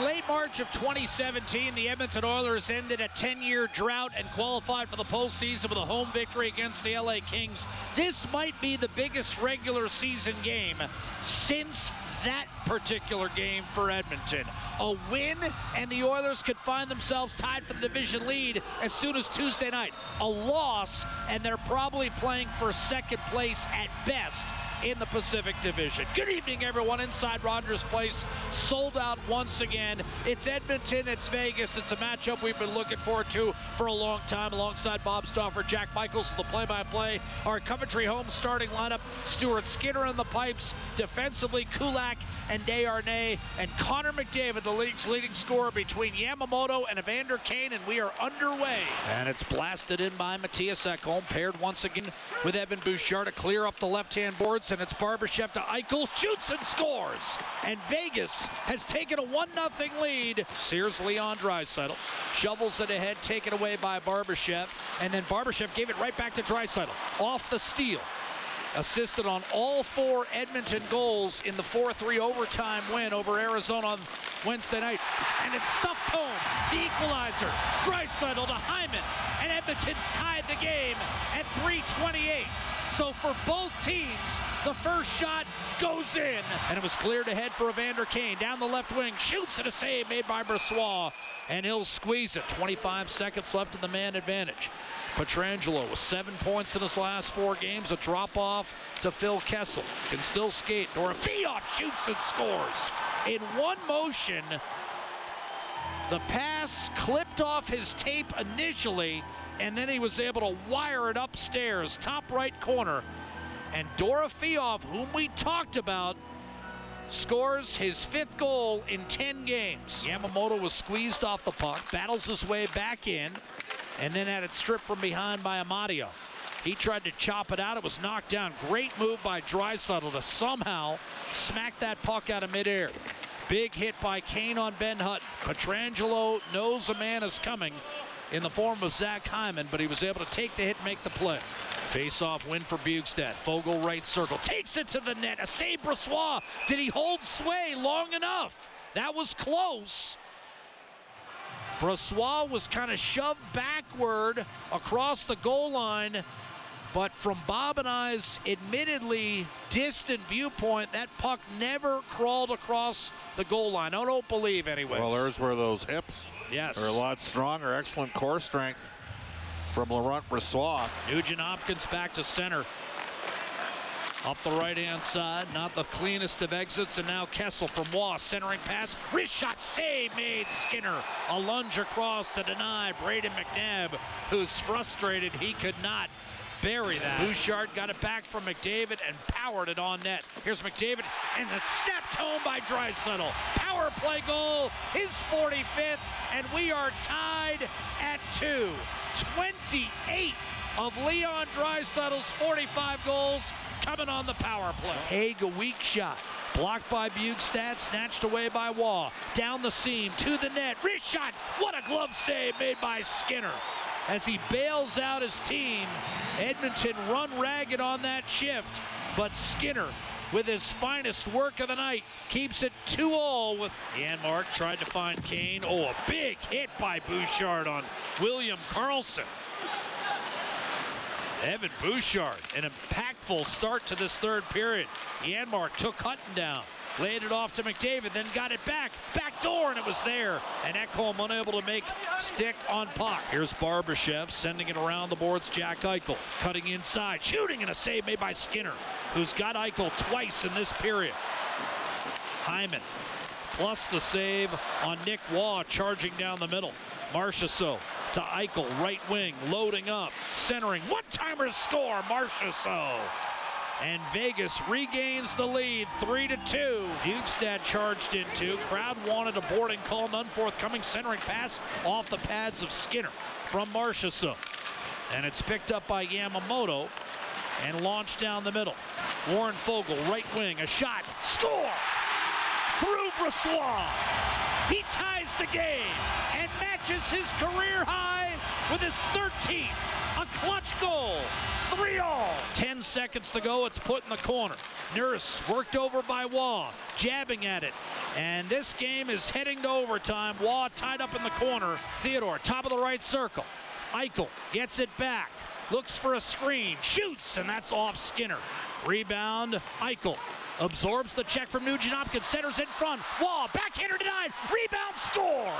In late March of 2017, the Edmonton Oilers ended a 10 year drought and qualified for the postseason with a home victory against the LA Kings. This might be the biggest regular season game since that particular game for Edmonton. A win, and the Oilers could find themselves tied for the division lead as soon as Tuesday night. A loss, and they're probably playing for second place at best in the Pacific Division. Good evening, everyone. Inside Rogers Place, sold out once again. It's Edmonton, it's Vegas. It's a matchup we've been looking forward to for a long time. Alongside Bob Stauffer, Jack Michaels, the play-by-play. Our Coventry home starting lineup: Stuart Skinner in the pipes, defensively Kulak and Desharnais, and Connor McDavid, the league's leading scorer between Yamamoto and Evander Kane, and we are underway. And it's blasted in by Matthias Ekholm, paired once again with Evan Bouchard to clear up the left-hand boards, and it's Barbashev to Eichel, shoots and scores. And Vegas has taken a 1-0 lead. Sears Leon Draisaitl shovels it ahead, taken away by Barbashev, and then Barbashev gave it right back to Draisaitl off the steal assisted on all four Edmonton goals in the 4-3 overtime win over Arizona on Wednesday night. And it's stuffed home. The equalizer. Draisaitl to Hyman. And Edmonton's tied the game at 328. So for both teams, the first shot goes in. And it was cleared ahead for Evander Kane. Down the left wing. Shoots it a save made by Brossoit. And he'll squeeze it. 25 seconds left in the man advantage. Pietrangelo with seven points in his last four games. A drop off to Phil Kessel. Can still skate. Dorofeev shoots and scores. In one motion, the pass clipped off his tape initially, and then he was able to wire it upstairs, top right corner. And Dorofeev, whom we talked about, scores his fifth goal in 10 games. Yamamoto was squeezed off the puck, battles his way back in, and then had it stripped from behind by Amadio. He tried to chop it out. It was knocked down. Great move by Draisaitl to somehow smack that puck out of midair. Big hit by Kane on Ben Hutton. Pietrangelo knows a man is coming in the form of Zach Hyman, but he was able to take the hit and make the play. Face-off win for Bjugstad. Foegele right circle. Takes it to the net. A save Brossoit. Did he hold sway long enough? That was close. Brossoit was kind of shoved backward across the goal line, but from Bob and I's admittedly distant viewpoint, that puck never crawled across the goal line. I don't believe, anyway. Well, there's where those hips yes. are a lot stronger. Excellent core strength from Laurent Brossoit. Nugent Hopkins back to center. Up the right-hand side, not the cleanest of exits, and now Kessel from Roy, centering pass, wrist shot, save made Skinner. A lunge across to deny Brayden McNabb, who's frustrated he could not bury that. Bouchard got it back from McDavid and powered it on net. Here's McDavid, and it's snapped home by Draisaitl. Power play goal, his 45th, and we are tied at two. 28 of Leon Draisaitl's 45 goals coming on the power play. Hague, a weak shot. Blocked by Bjugstad, snatched away by Roy. Down the seam, to the net. Wrist shot. What a glove save made by Skinner. As he bails out his team, Edmonton run ragged on that shift, but Skinner with his finest work of the night. Keeps it 2 all with Janmark tried to find Kane. Oh, a big hit by Bouchard on William Karlsson. Evan Bouchard, an impactful start to this third period. Janmark took Hutton down, laid it off to McDavid, then got it back, back door, and it was there. And Ekholm unable to make stick on puck. Here's Barbashev sending it around the boards. Jack Eichel cutting inside, shooting, and a save made by Skinner, who's got Eichel twice in this period. Hyman plus the save on Nick Roy charging down the middle. Marchessault to Eichel, right wing, loading up, centering, one-timer score, Marchessault. And Vegas regains the lead, three to two. Bjugstad charged into. Crowd wanted a boarding call, none forthcoming. Centering pass off the pads of Skinner from Marchessault. And it's picked up by Yamamoto and launched down the middle. Warren Foegele, right wing, a shot, score! Through Brossoit. He ties the game and matches his career high with his 13th. A clutch goal. 3 all. 10 seconds to go. It's put in the corner. Nurse worked over by Roy. Jabbing at it. And this game is heading to overtime. Roy tied up in the corner. Theodore, top of the right circle. Eichel gets it back. Looks for a screen. Shoots, and that's off Skinner. Rebound, Eichel. Absorbs the check from Nugent Hopkins. Centers in front. Roy, backhander denied. Rebound, score.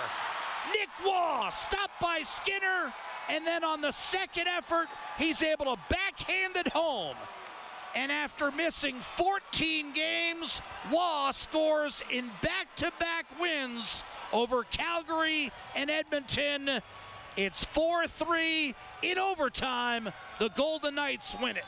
Nick Roy, stopped by Skinner. And then on the second effort, he's able to backhand it home. And after missing 14 games, Waugh scores in back to back wins over Calgary and Edmonton. It's 4 3 in overtime. The Golden Knights win it.